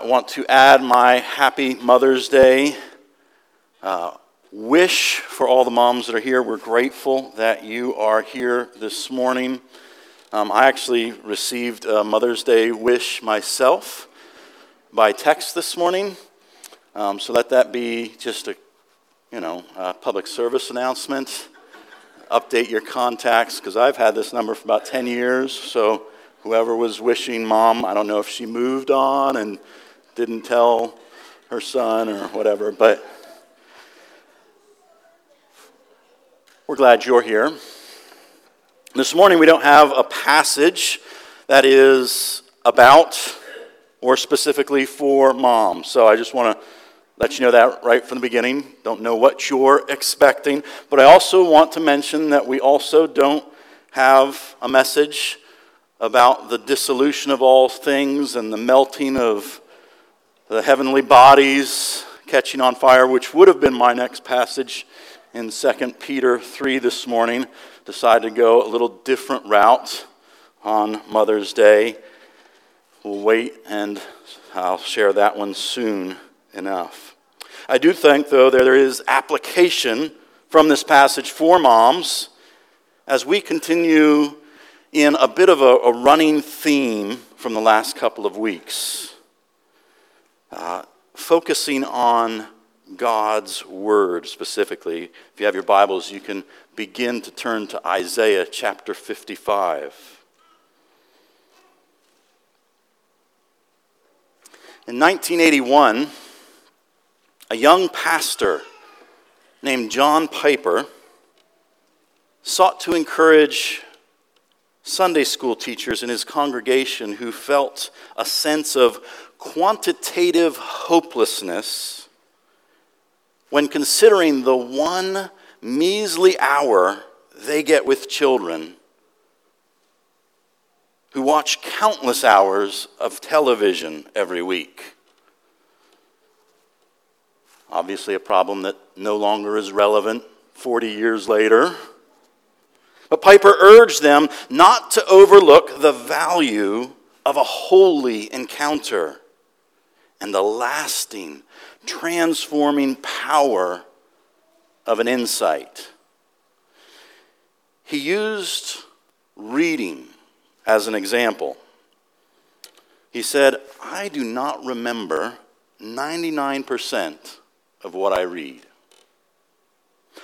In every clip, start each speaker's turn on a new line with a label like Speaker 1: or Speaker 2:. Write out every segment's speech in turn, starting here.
Speaker 1: I want to add my happy Mother's Day uh, wish for all the moms that are here. We're grateful that you are here this morning. Um, I actually received a Mother's Day wish myself by text this morning. Um, so let that be just a, you know, a public service announcement. Update your contacts because I've had this number for about 10 years. So whoever was wishing mom, I don't know if she moved on and didn't tell her son or whatever, but we're glad you're here. This morning we don't have a passage that is about or specifically for moms. So I just want to let you know that right from the beginning. Don't know what you're expecting. But I also want to mention that we also don't have a message about the dissolution of all things and the melting of the heavenly bodies catching on fire, which would have been my next passage in 2 Peter 3 this morning. Decided to go a little different route on Mother's Day. We'll wait and I'll share that one soon enough. I do think, though, that there is application from this passage for moms as we continue in a bit of a, a running theme from the last couple of weeks, uh, focusing on God's Word specifically. If you have your Bibles, you can begin to turn to Isaiah chapter 55. In 1981, a young pastor named John Piper sought to encourage Sunday school teachers in his congregation who felt a sense of quantitative hopelessness when considering the one measly hour they get with children who watch countless hours of television every week. Obviously, a problem that no longer is relevant 40 years later. But Piper urged them not to overlook the value of a holy encounter and the lasting, transforming power of an insight. He used reading as an example. He said, I do not remember 99% of what I read.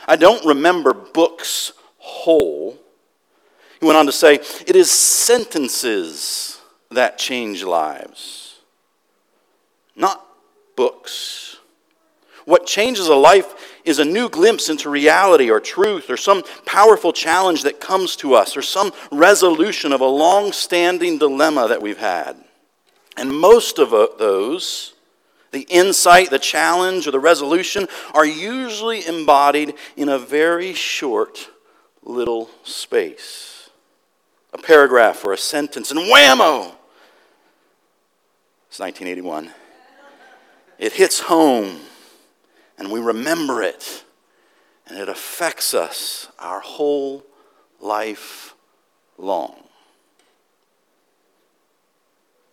Speaker 1: I don't remember books whole. He went on to say, It is sentences that change lives, not books. What changes a life is a new glimpse into reality or truth or some powerful challenge that comes to us or some resolution of a long standing dilemma that we've had. And most of uh, those, the insight, the challenge, or the resolution, are usually embodied in a very short little space. A paragraph or a sentence, and whammo! It's 1981. It hits home, and we remember it, and it affects us our whole life long.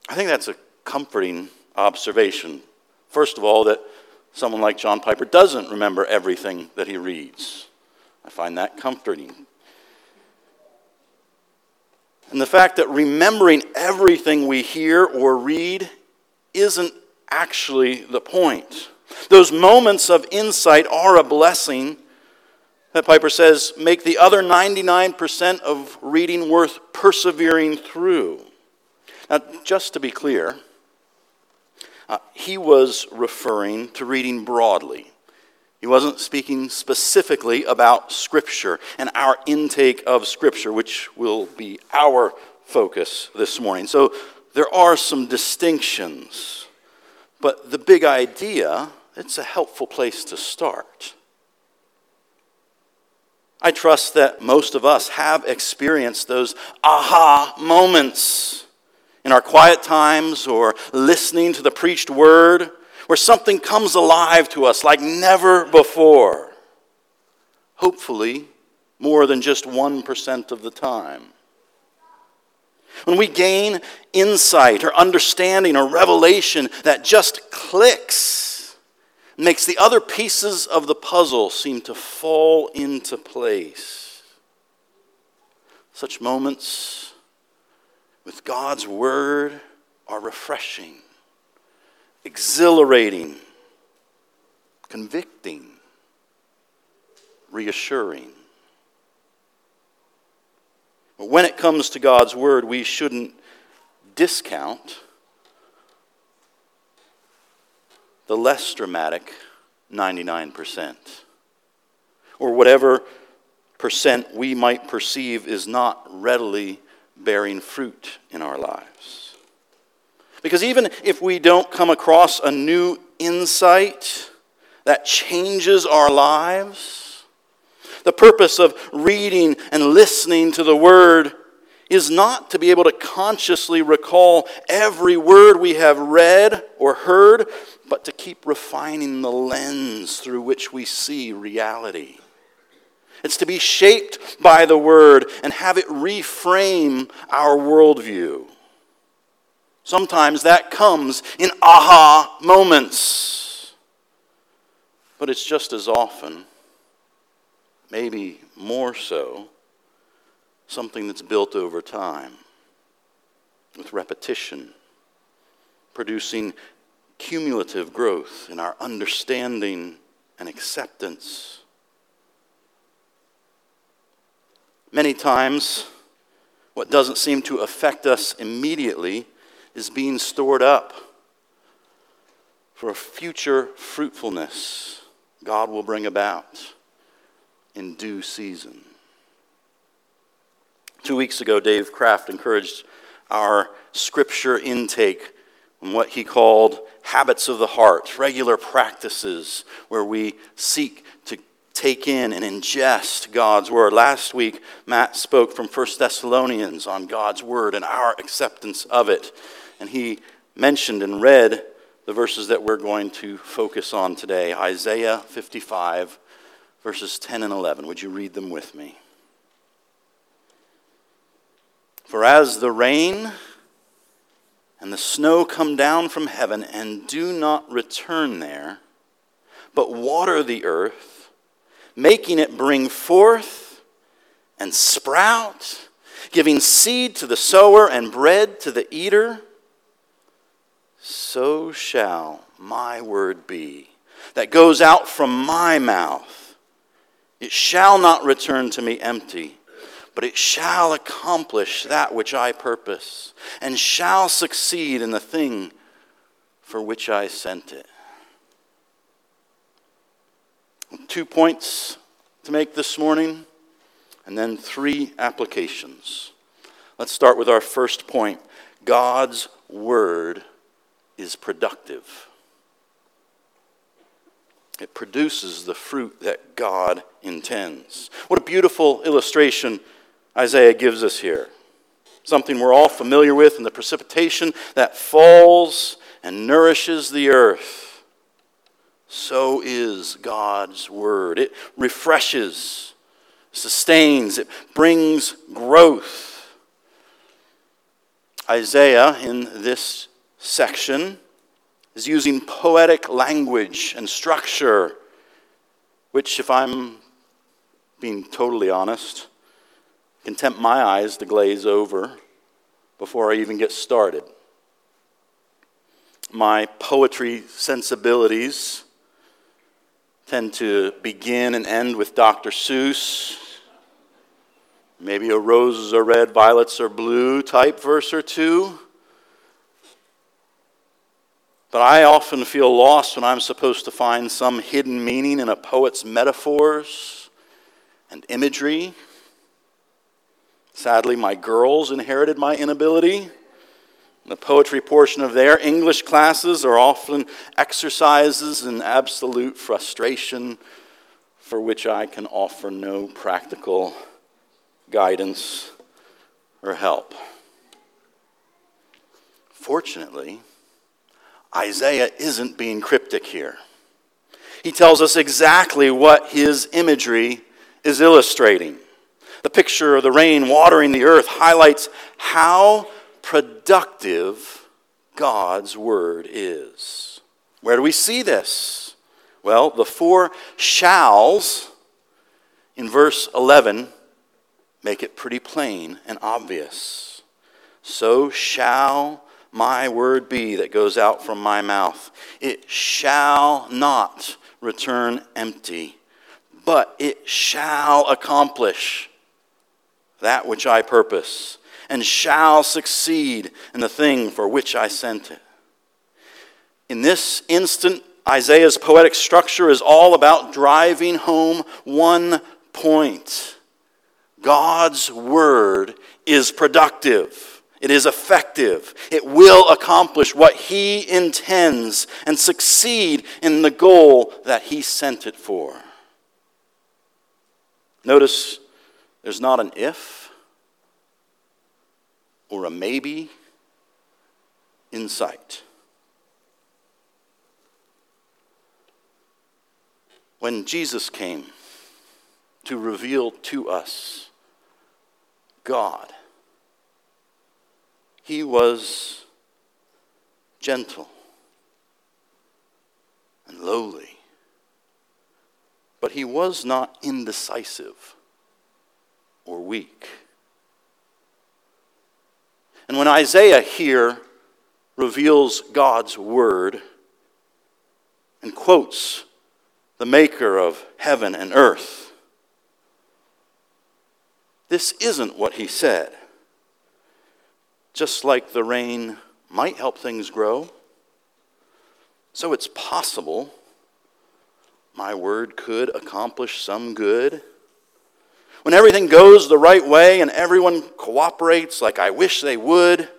Speaker 1: I think that's a comforting observation. First of all, that someone like John Piper doesn't remember everything that he reads. I find that comforting. And the fact that remembering everything we hear or read isn't actually the point. Those moments of insight are a blessing that Piper says make the other 99% of reading worth persevering through. Now, just to be clear, uh, he was referring to reading broadly. He wasn't speaking specifically about Scripture and our intake of Scripture, which will be our focus this morning. So there are some distinctions, but the big idea, it's a helpful place to start. I trust that most of us have experienced those aha moments in our quiet times or listening to the preached word where something comes alive to us like never before. Hopefully, more than just 1% of the time. When we gain insight or understanding or revelation that just clicks, makes the other pieces of the puzzle seem to fall into place. Such moments with God's Word are refreshing, exhilarating, convicting, reassuring. But when it comes to God's Word, we shouldn't discount the less dramatic 99%, or whatever percent we might perceive is not readily bearing fruit in our lives. Because even if we don't come across a new insight that changes our lives, the purpose of reading and listening to the Word is not to be able to consciously recall every word we have read or heard, but to keep refining the lens through which we see reality. It's to be shaped by the Word and have it reframe our worldview. Sometimes that comes in aha moments. But it's just as often, maybe more so, something that's built over time with repetition, producing cumulative growth in our understanding and acceptance. Many times, what doesn't seem to affect us immediately is being stored up for a future fruitfulness God will bring about in due season. Two weeks ago, Dave Kraft encouraged our scripture intake on what he called habits of the heart, regular practices where we seek to take in and ingest God's word. Last week, Matt spoke from 1 Thessalonians on God's word and our acceptance of it. And he mentioned and read the verses that we're going to focus on today Isaiah 55, verses 10 and 11. Would you read them with me? For as the rain and the snow come down from heaven and do not return there, but water the earth, making it bring forth and sprout, giving seed to the sower and bread to the eater, so shall my word be that goes out from my mouth. It shall not return to me empty, but it shall accomplish that which I purpose, and shall succeed in the thing for which I sent it. Two points to make this morning, and then three applications. Let's start with our first point God's Word is productive. It produces the fruit that God intends. What a beautiful illustration Isaiah gives us here. Something we're all familiar with in the precipitation that falls and nourishes the earth so is God's word. It refreshes, sustains, it brings growth. Isaiah, in this section, is using poetic language and structure, which, if I'm being totally honest, can tempt my eyes to glaze over before I even get started. My poetry sensibilities tend to begin and end with Dr. Seuss. Maybe a roses are red, violets are blue type verse or two. But I often feel lost when I'm supposed to find some hidden meaning in a poet's metaphors and imagery. Sadly, my girls inherited my inability. The poetry portion of their English classes are often exercises in absolute frustration for which I can offer no practical guidance or help. Fortunately, Isaiah isn't being cryptic here. He tells us exactly what his imagery is illustrating The picture of the rain watering the earth highlights how productive God's word is. Where do we see this? Well, the four shalls in verse 11 make it pretty plain and obvious. So shall my word be that goes out from my mouth. It shall not return empty, but it shall accomplish that which I purpose, and shall succeed in the thing for which I sent it. In this instant, Isaiah's poetic structure is all about driving home one point God's word is productive. It is effective. It will accomplish what he intends and succeed in the goal that he sent it for. Notice there's not an if or a maybe in sight. When Jesus came to reveal to us God, he was gentle and lowly, but he was not indecisive or weak. And when Isaiah here reveals God's word and quotes the maker of heaven and earth, this isn't what he said. Just like the rain might help things grow, so it's possible my word could accomplish some good when everything goes the right way and everyone cooperates like I wish they would,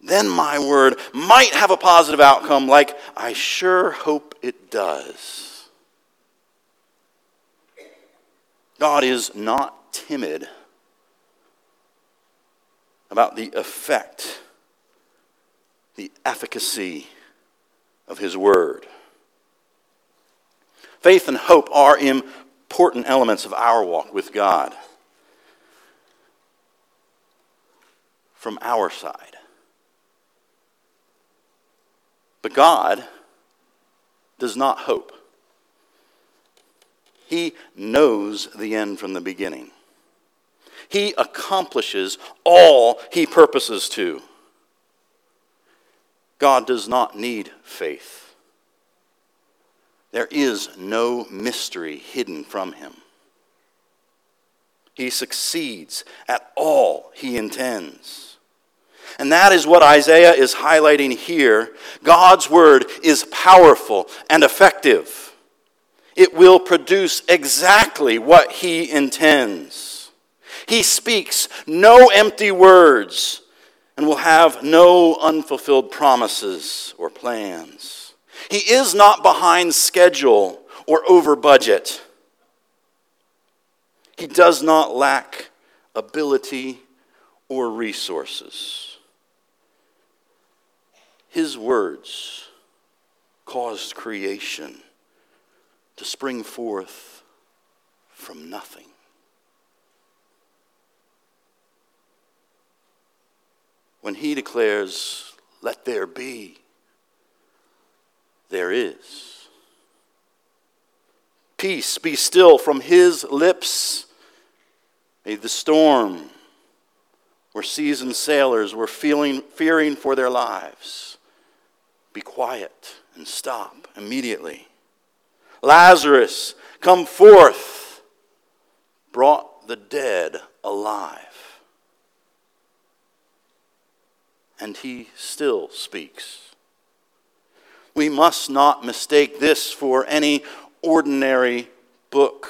Speaker 1: then my word might have a positive outcome like I sure hope it does. God is not timid about the effect, the efficacy of His Word. Faith and hope are important elements of our walk with God from our side. But God does not hope. He knows the end from the beginning. He accomplishes all he purposes to. God does not need faith. There is no mystery hidden from him. He succeeds at all he intends. And that is what Isaiah is highlighting here. God's word is powerful and effective. It will produce exactly what he intends. He speaks no empty words and will have no unfulfilled promises or plans. He is not behind schedule or over budget. He does not lack ability or resources. His words caused creation to spring forth from nothing. When he declares, Let there be, there is. Peace be still from his lips. May the storm where seasoned sailors were feeling, fearing for their lives be quiet and stop immediately. Lazarus, come forth, brought the dead alive. And he still speaks. We must not mistake this for any ordinary book,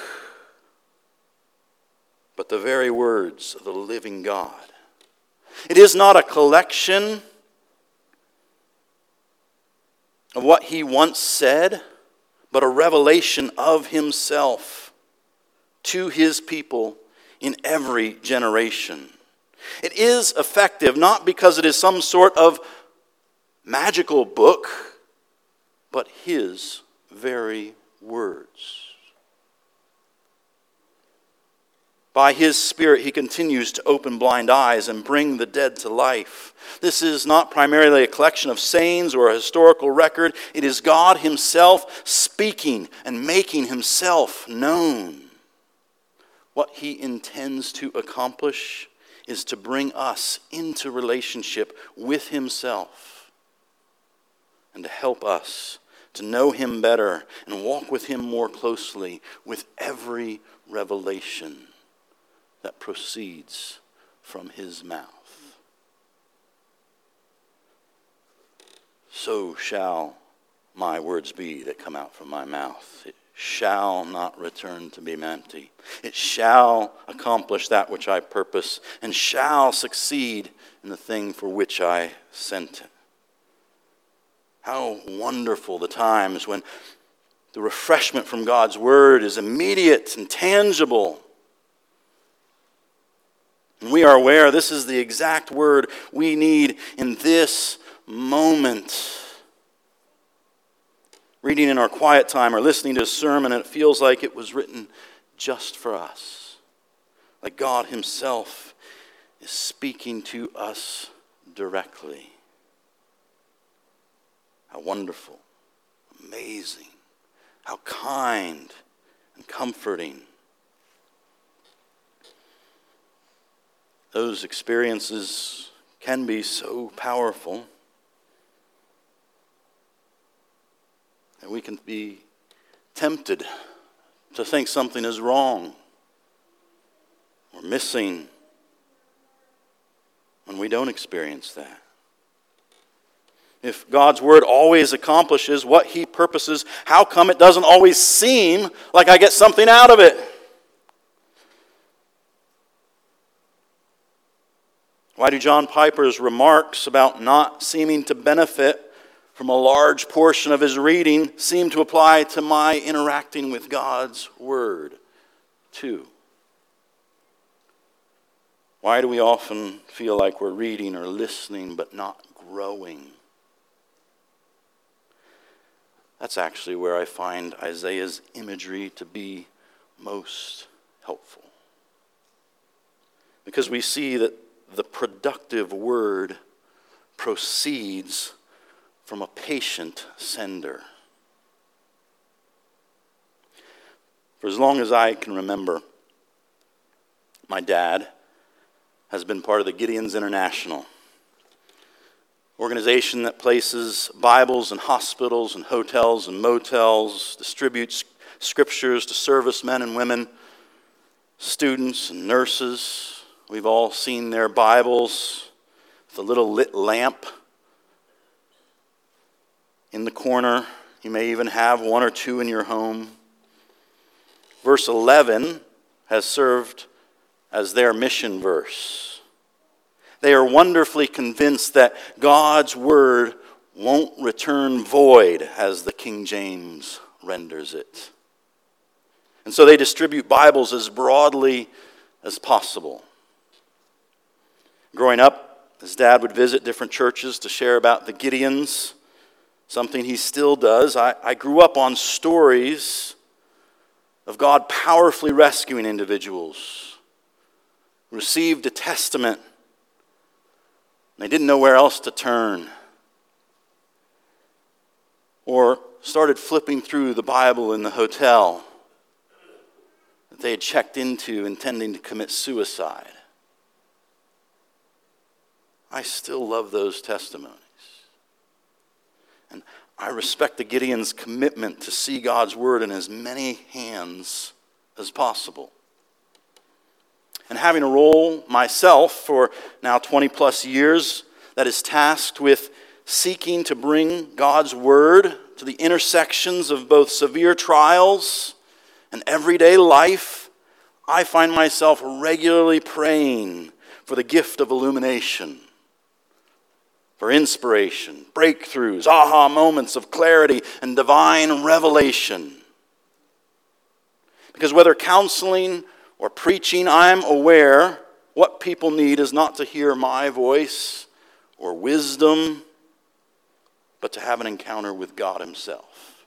Speaker 1: but the very words of the living God. It is not a collection of what he once said, but a revelation of himself to his people in every generation. It is effective not because it is some sort of magical book but his very words. By his Spirit, he continues to open blind eyes and bring the dead to life. This is not primarily a collection of sayings or a historical record. It is God himself speaking and making himself known. What he intends to accomplish is to bring us into relationship with himself and to help us to know him better and walk with him more closely with every revelation that proceeds from his mouth. So shall my words be that come out from my mouth. It shall not return to me empty. It shall accomplish that which I purpose and shall succeed in the thing for which I sent it. How wonderful the times when the refreshment from God's word is immediate and tangible and we are aware this is the exact word we need in this moment. Reading in our quiet time or listening to a sermon, and it feels like it was written just for us. Like God Himself is speaking to us directly. How wonderful, amazing, how kind and comforting Those experiences can be so powerful that we can be tempted to think something is wrong or missing when we don't experience that. If God's word always accomplishes what he purposes, how come it doesn't always seem like I get something out of it? Why do John Piper's remarks about not seeming to benefit from a large portion of his reading seem to apply to my interacting with God's Word, too? Why do we often feel like we're reading or listening but not growing? That's actually where I find Isaiah's imagery to be most helpful. Because we see that the productive word proceeds from a patient sender. For as long as I can remember, my dad has been part of the Gideons International organization that places Bibles in hospitals and hotels and motels, distributes scriptures to servicemen and women, students and nurses, We've all seen their Bibles a little lit lamp in the corner. You may even have one or two in your home. Verse 11 has served as their mission verse. They are wonderfully convinced that God's word won't return void, as the King James renders it. And so they distribute Bibles as broadly as possible. Growing up, his dad would visit different churches to share about the Gideons, something he still does. I, I grew up on stories of God powerfully rescuing individuals, received a testament, they didn't know where else to turn. Or started flipping through the Bible in the hotel that they had checked into intending to commit suicide. I still love those testimonies. And I respect the Gideon's commitment to see God's word in as many hands as possible. And having a role myself for now 20 plus years that is tasked with seeking to bring God's word to the intersections of both severe trials and everyday life, I find myself regularly praying for the gift of illumination for inspiration, breakthroughs, aha moments of clarity, and divine revelation. Because whether counseling or preaching, I'm aware what people need is not to hear my voice or wisdom, but to have an encounter with God Himself.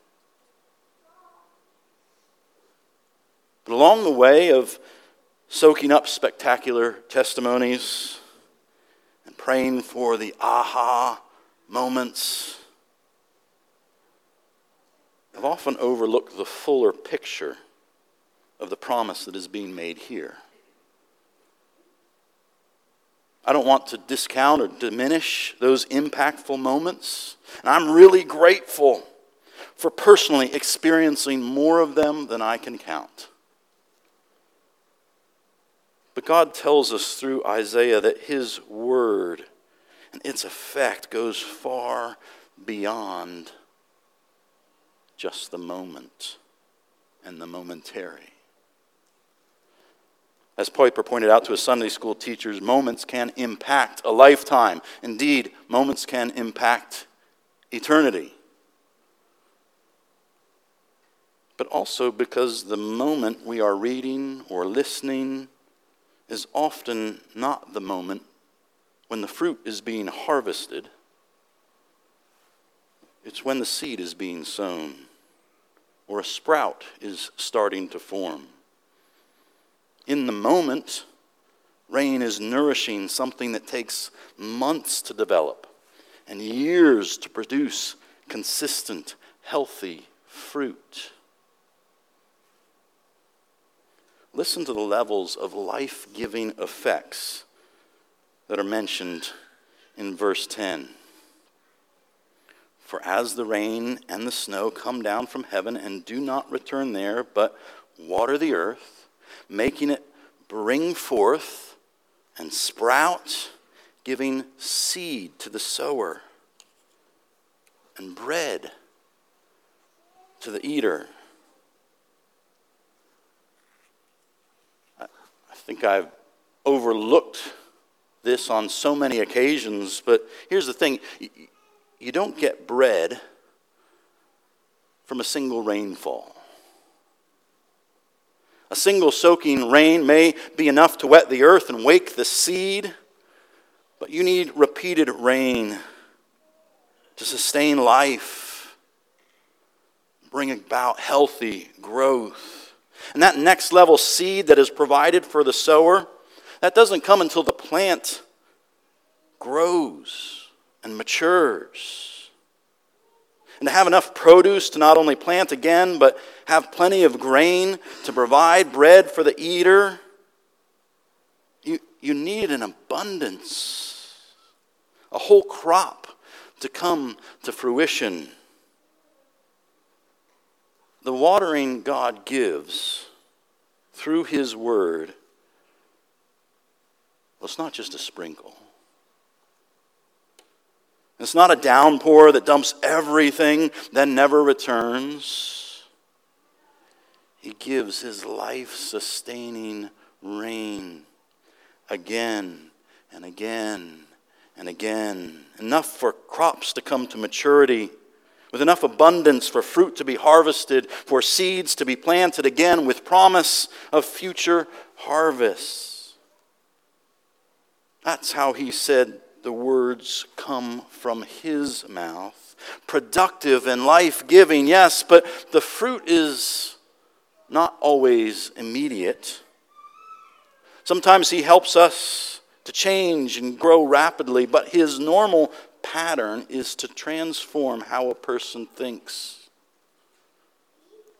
Speaker 1: But along the way of soaking up spectacular testimonies and praying for the aha moments, I've often overlooked the fuller picture of the promise that is being made here. I don't want to discount or diminish those impactful moments. And I'm really grateful for personally experiencing more of them than I can count. But God tells us through Isaiah that His word and its effect goes far beyond just the moment and the momentary. As Piper pointed out to his Sunday school teachers, moments can impact a lifetime. Indeed, moments can impact eternity. But also because the moment we are reading or listening is often not the moment when the fruit is being harvested, it's when the seed is being sown or a sprout is starting to form. In the moment, rain is nourishing something that takes months to develop and years to produce consistent, healthy fruit. Listen to the levels of life giving effects that are mentioned in verse 10. For as the rain and the snow come down from heaven and do not return there, but water the earth, making it bring forth and sprout, giving seed to the sower and bread to the eater. I think I've overlooked this on so many occasions, but here's the thing you don't get bread from a single rainfall. A single soaking rain may be enough to wet the earth and wake the seed, but you need repeated rain to sustain life, bring about healthy growth. And that next level seed that is provided for the sower, that doesn't come until the plant grows and matures. And to have enough produce to not only plant again, but have plenty of grain to provide bread for the eater, you, you need an abundance, a whole crop to come to fruition the watering God gives through His Word, well, it's not just a sprinkle. It's not a downpour that dumps everything, then never returns. He gives His life sustaining rain again and again and again, enough for crops to come to maturity with enough abundance for fruit to be harvested, for seeds to be planted again, with promise of future harvests. That's how he said the words come from his mouth. Productive and life giving, yes, but the fruit is not always immediate. Sometimes he helps us to change and grow rapidly, but his normal pattern is to transform how a person thinks,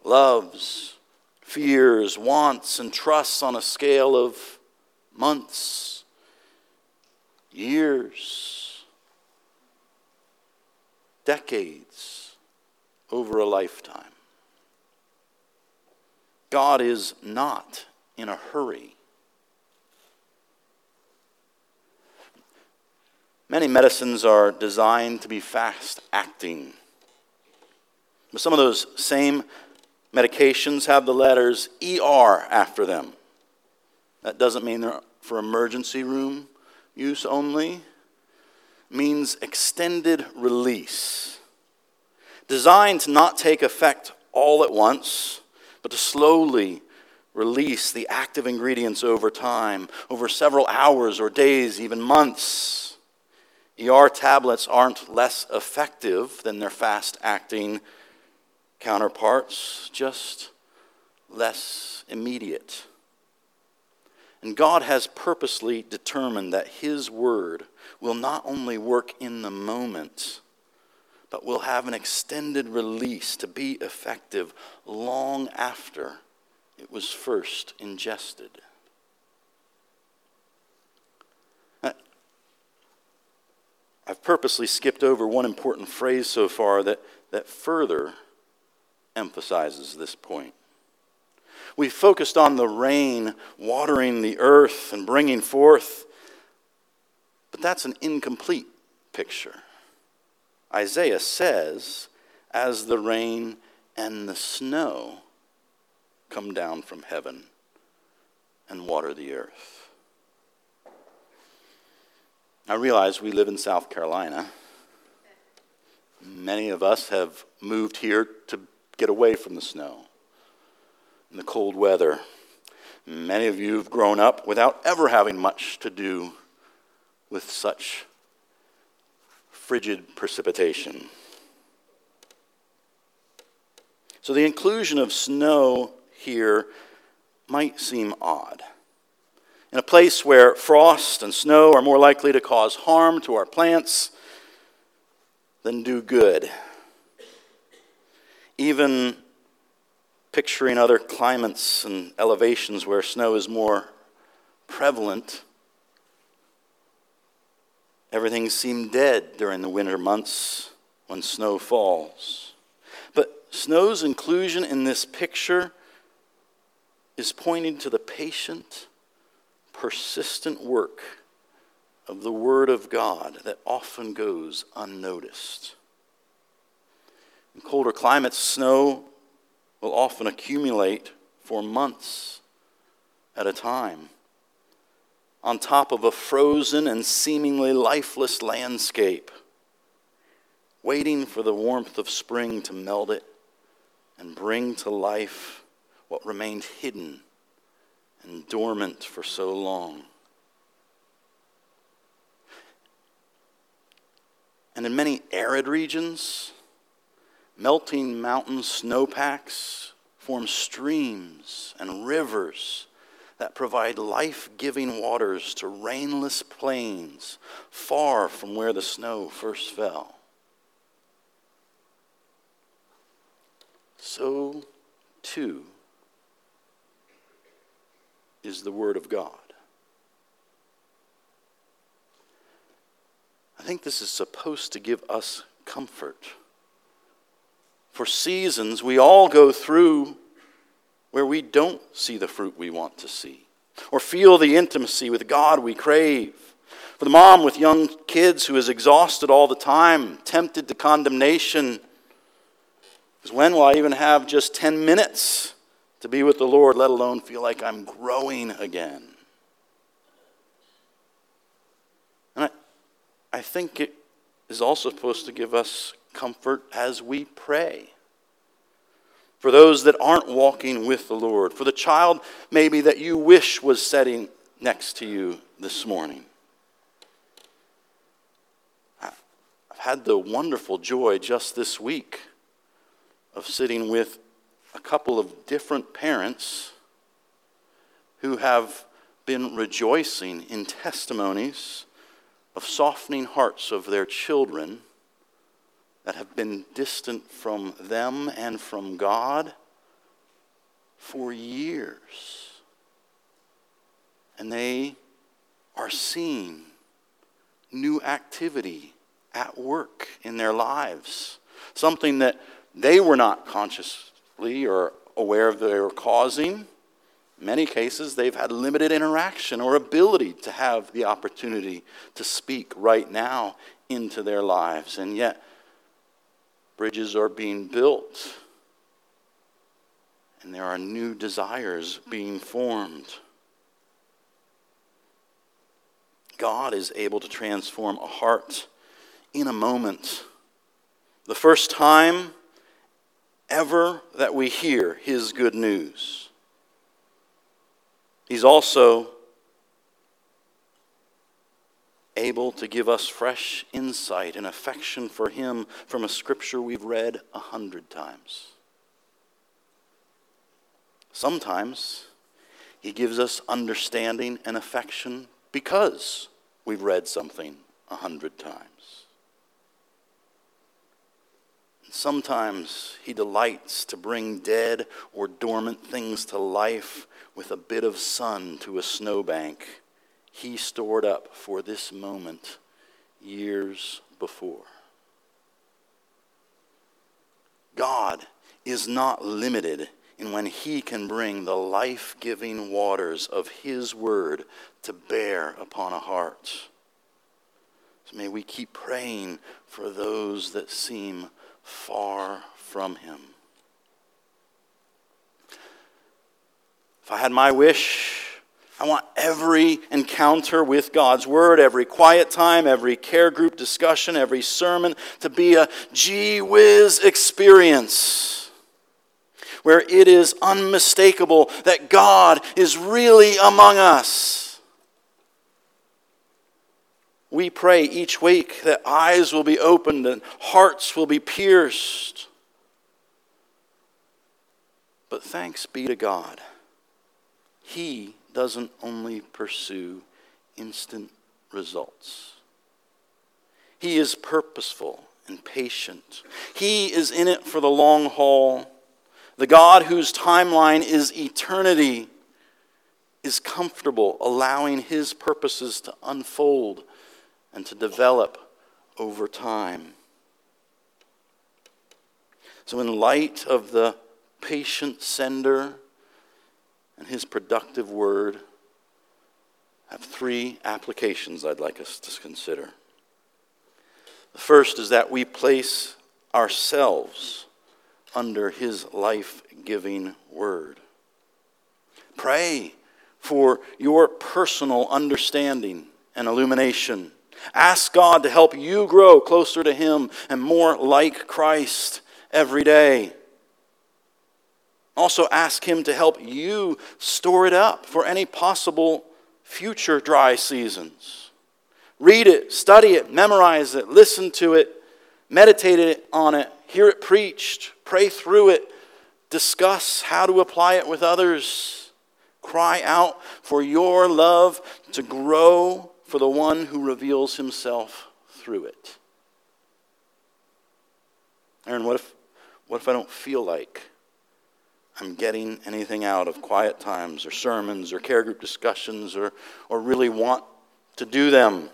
Speaker 1: loves, fears, wants, and trusts on a scale of months, years, decades, over a lifetime. God is not in a hurry. Many medicines are designed to be fast acting. But some of those same medications have the letters ER after them. That doesn't mean they're for emergency room use only. Means extended release. Designed to not take effect all at once, but to slowly release the active ingredients over time, over several hours or days, even months. ER tablets aren't less effective than their fast acting counterparts, just less immediate. And God has purposely determined that His word will not only work in the moment, but will have an extended release to be effective long after it was first ingested. Uh, I've purposely skipped over one important phrase so far that, that further emphasizes this point. We focused on the rain watering the earth and bringing forth, but that's an incomplete picture. Isaiah says, as the rain and the snow come down from heaven and water the earth. I realize we live in South Carolina. Many of us have moved here to get away from the snow and the cold weather. Many of you have grown up without ever having much to do with such frigid precipitation. So the inclusion of snow here might seem odd. In a place where frost and snow are more likely to cause harm to our plants than do good. Even picturing other climates and elevations where snow is more prevalent Everything seemed dead during the winter months when snow falls. But snow's inclusion in this picture is pointing to the patient, persistent work of the Word of God that often goes unnoticed. In colder climates, snow will often accumulate for months at a time on top of a frozen and seemingly lifeless landscape, waiting for the warmth of spring to melt it and bring to life what remained hidden and dormant for so long. And in many arid regions, melting mountain snowpacks form streams and rivers that provide life giving waters to rainless plains far from where the snow first fell. So, too, is the Word of God. I think this is supposed to give us comfort. For seasons, we all go through where we don't see the fruit we want to see or feel the intimacy with God we crave. For the mom with young kids who is exhausted all the time, tempted to condemnation, is when will I even have just 10 minutes to be with the Lord, let alone feel like I'm growing again? And I, I think it is also supposed to give us comfort as we pray for those that aren't walking with the Lord, for the child maybe that you wish was sitting next to you this morning. I've had the wonderful joy just this week of sitting with a couple of different parents who have been rejoicing in testimonies of softening hearts of their children that have been distant from them and from God for years. And they are seeing new activity at work in their lives, something that they were not consciously or aware of they were causing. In many cases, they've had limited interaction or ability to have the opportunity to speak right now into their lives. And yet, Bridges are being built, and there are new desires being formed. God is able to transform a heart in a moment. The first time ever that we hear His good news. He's also able to give us fresh insight and affection for Him from a scripture we've read a hundred times. Sometimes He gives us understanding and affection because we've read something a hundred times. Sometimes he delights to bring dead or dormant things to life with a bit of sun to a snowbank he stored up for this moment years before. God is not limited in when he can bring the life giving waters of his word to bear upon a heart. So may we keep praying for those that seem far from him. If I had my wish, I want every encounter with God's Word, every quiet time, every care group discussion, every sermon to be a gee whiz experience where it is unmistakable that God is really among us. We pray each week that eyes will be opened and hearts will be pierced. But thanks be to God. He doesn't only pursue instant results, He is purposeful and patient. He is in it for the long haul. The God whose timeline is eternity is comfortable allowing His purposes to unfold and to develop over time. So, in light of the patient sender and his productive word, have three applications I'd like us to consider. The first is that we place ourselves under his life giving word. Pray for your personal understanding and illumination Ask God to help you grow closer to Him and more like Christ every day. Also, ask Him to help you store it up for any possible future dry seasons. Read it, study it, memorize it, listen to it, meditate on it, hear it preached, pray through it, discuss how to apply it with others. Cry out for your love to grow for the one who reveals himself through it. Aaron, what if, what if I don't feel like I'm getting anything out of quiet times or sermons or care group discussions or, or really want to do them?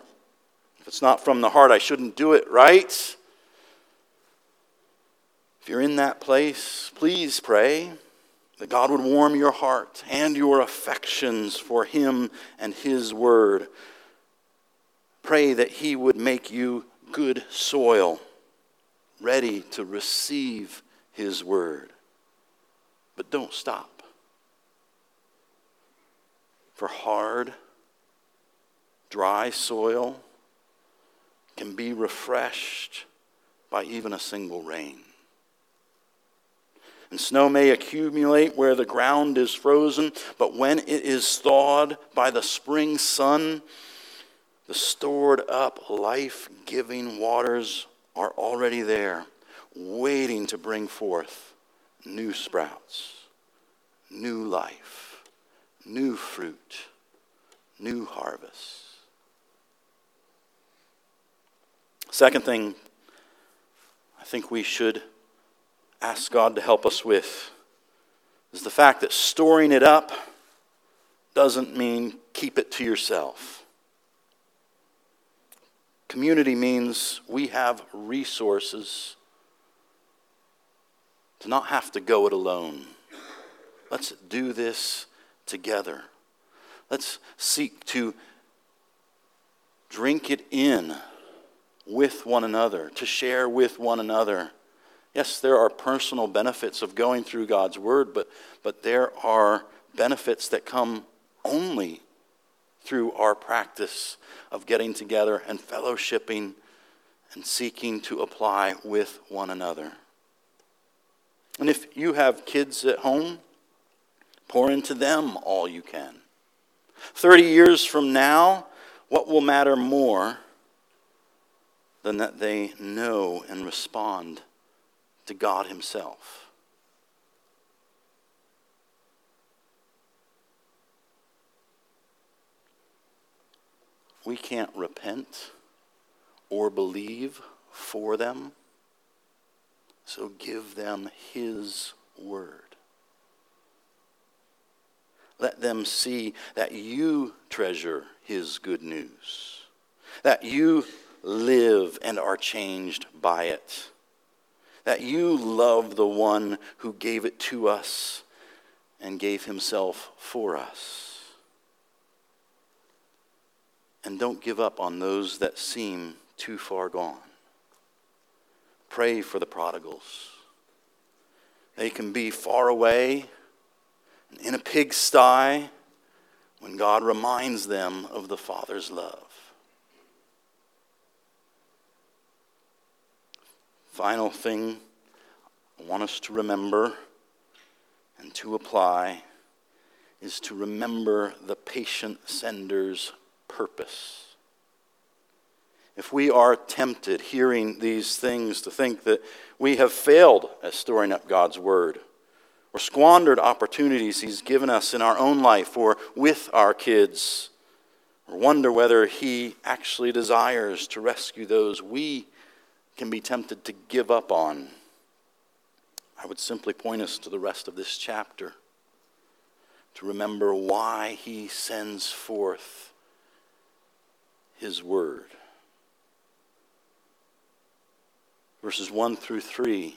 Speaker 1: If it's not from the heart, I shouldn't do it, right? If you're in that place, please pray that God would warm your heart and your affections for Him and His Word. Pray that He would make you good soil, ready to receive His word. But don't stop. For hard, dry soil can be refreshed by even a single rain. And snow may accumulate where the ground is frozen, but when it is thawed by the spring sun, the stored up, life giving waters are already there, waiting to bring forth new sprouts, new life, new fruit, new harvest. Second thing I think we should ask God to help us with is the fact that storing it up doesn't mean keep it to yourself. Community means we have resources to not have to go it alone. Let's do this together. Let's seek to drink it in with one another, to share with one another. Yes, there are personal benefits of going through God's Word, but, but there are benefits that come only through our practice of getting together and fellowshipping and seeking to apply with one another. And if you have kids at home, pour into them all you can. 30 years from now, what will matter more than that they know and respond to God Himself? We can't repent or believe for them so give them His word. Let them see that you treasure His good news, that you live and are changed by it, that you love the one who gave it to us and gave Himself for us. And don't give up on those that seem too far gone. Pray for the prodigals. They can be far away in a pigsty when God reminds them of the Father's love. Final thing I want us to remember and to apply is to remember the patient sender's purpose. If we are tempted hearing these things to think that we have failed at storing up God's word, or squandered opportunities He's given us in our own life or with our kids, or wonder whether He actually desires to rescue those we can be tempted to give up on, I would simply point us to the rest of this chapter to remember why He sends forth His Word. Verses 1 through 3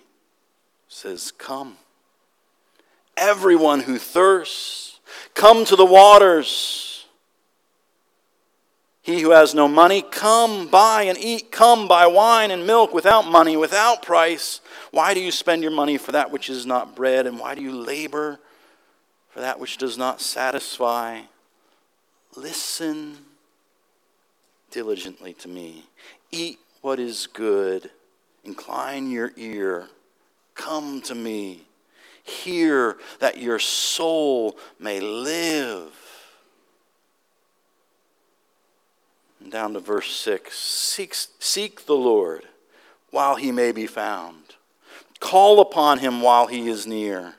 Speaker 1: says, Come. Everyone who thirsts, come to the waters. He who has no money, come buy and eat. Come buy wine and milk without money, without price. Why do you spend your money for that which is not bread? And why do you labor for that which does not satisfy? Listen diligently to me. Eat what is good. Incline your ear. Come to me. Hear that your soul may live. And down to verse 6 seek, seek the Lord while he may be found, call upon him while he is near.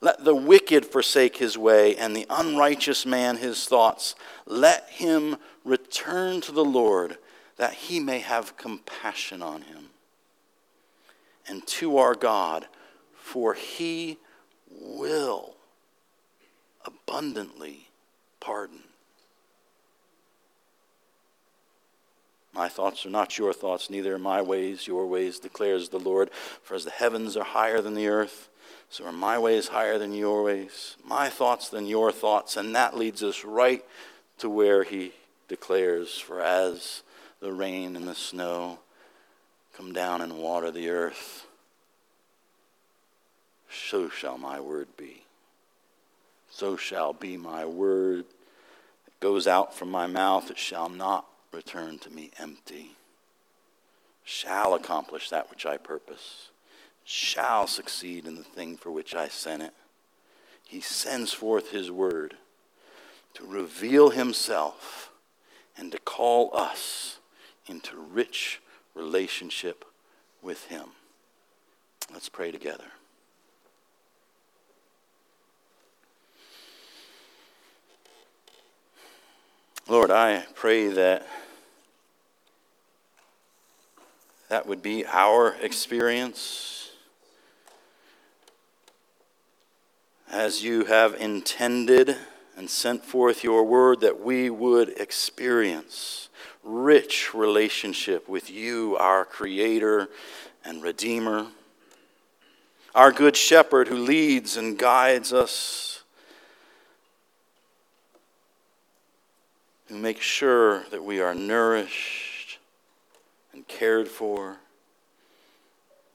Speaker 1: Let the wicked forsake his way, and the unrighteous man his thoughts. Let him return to the Lord, that he may have compassion on him. And to our God, for he will abundantly pardon. My thoughts are not your thoughts, neither are my ways your ways, declares the Lord. For as the heavens are higher than the earth, so are my ways higher than your ways, my thoughts than your thoughts. And that leads us right to where he declares, For as the rain and the snow come down and water the earth, so shall my word be. So shall be my word that goes out from my mouth. It shall not return to me empty. Shall accomplish that which I purpose. Shall succeed in the thing for which I sent it. He sends forth his word to reveal himself and to call us into rich relationship with him. Let's pray together. Lord, I pray that that would be our experience as you have intended and sent forth your word that we would experience rich relationship with you, our creator and redeemer, our good shepherd who leads and guides us who makes sure that we are nourished and cared for,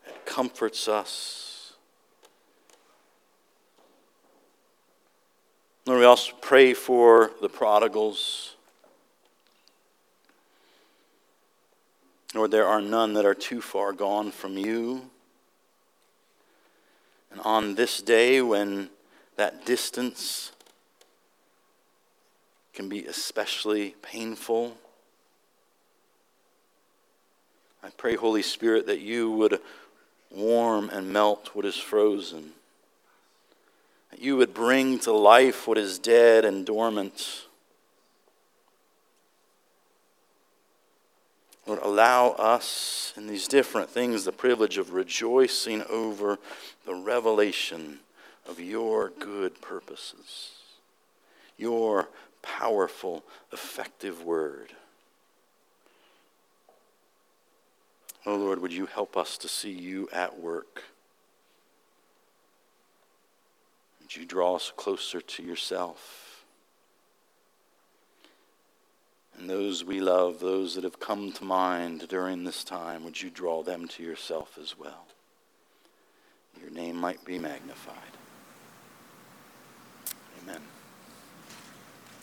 Speaker 1: that comforts us. Lord, we also pray for the prodigals. Lord, there are none that are too far gone from you. And on this day, when that distance can be especially painful. I pray, Holy Spirit, that you would warm and melt what is frozen, that you would bring to life what is dead and dormant. Lord, allow us in these different things the privilege of rejoicing over the revelation of your good purposes, your powerful, effective word. Oh Lord, would you help us to see you at work? Would you draw us closer to yourself? And those we love, those that have come to mind during this time, would you draw them to yourself as well? Your name might be magnified. Amen.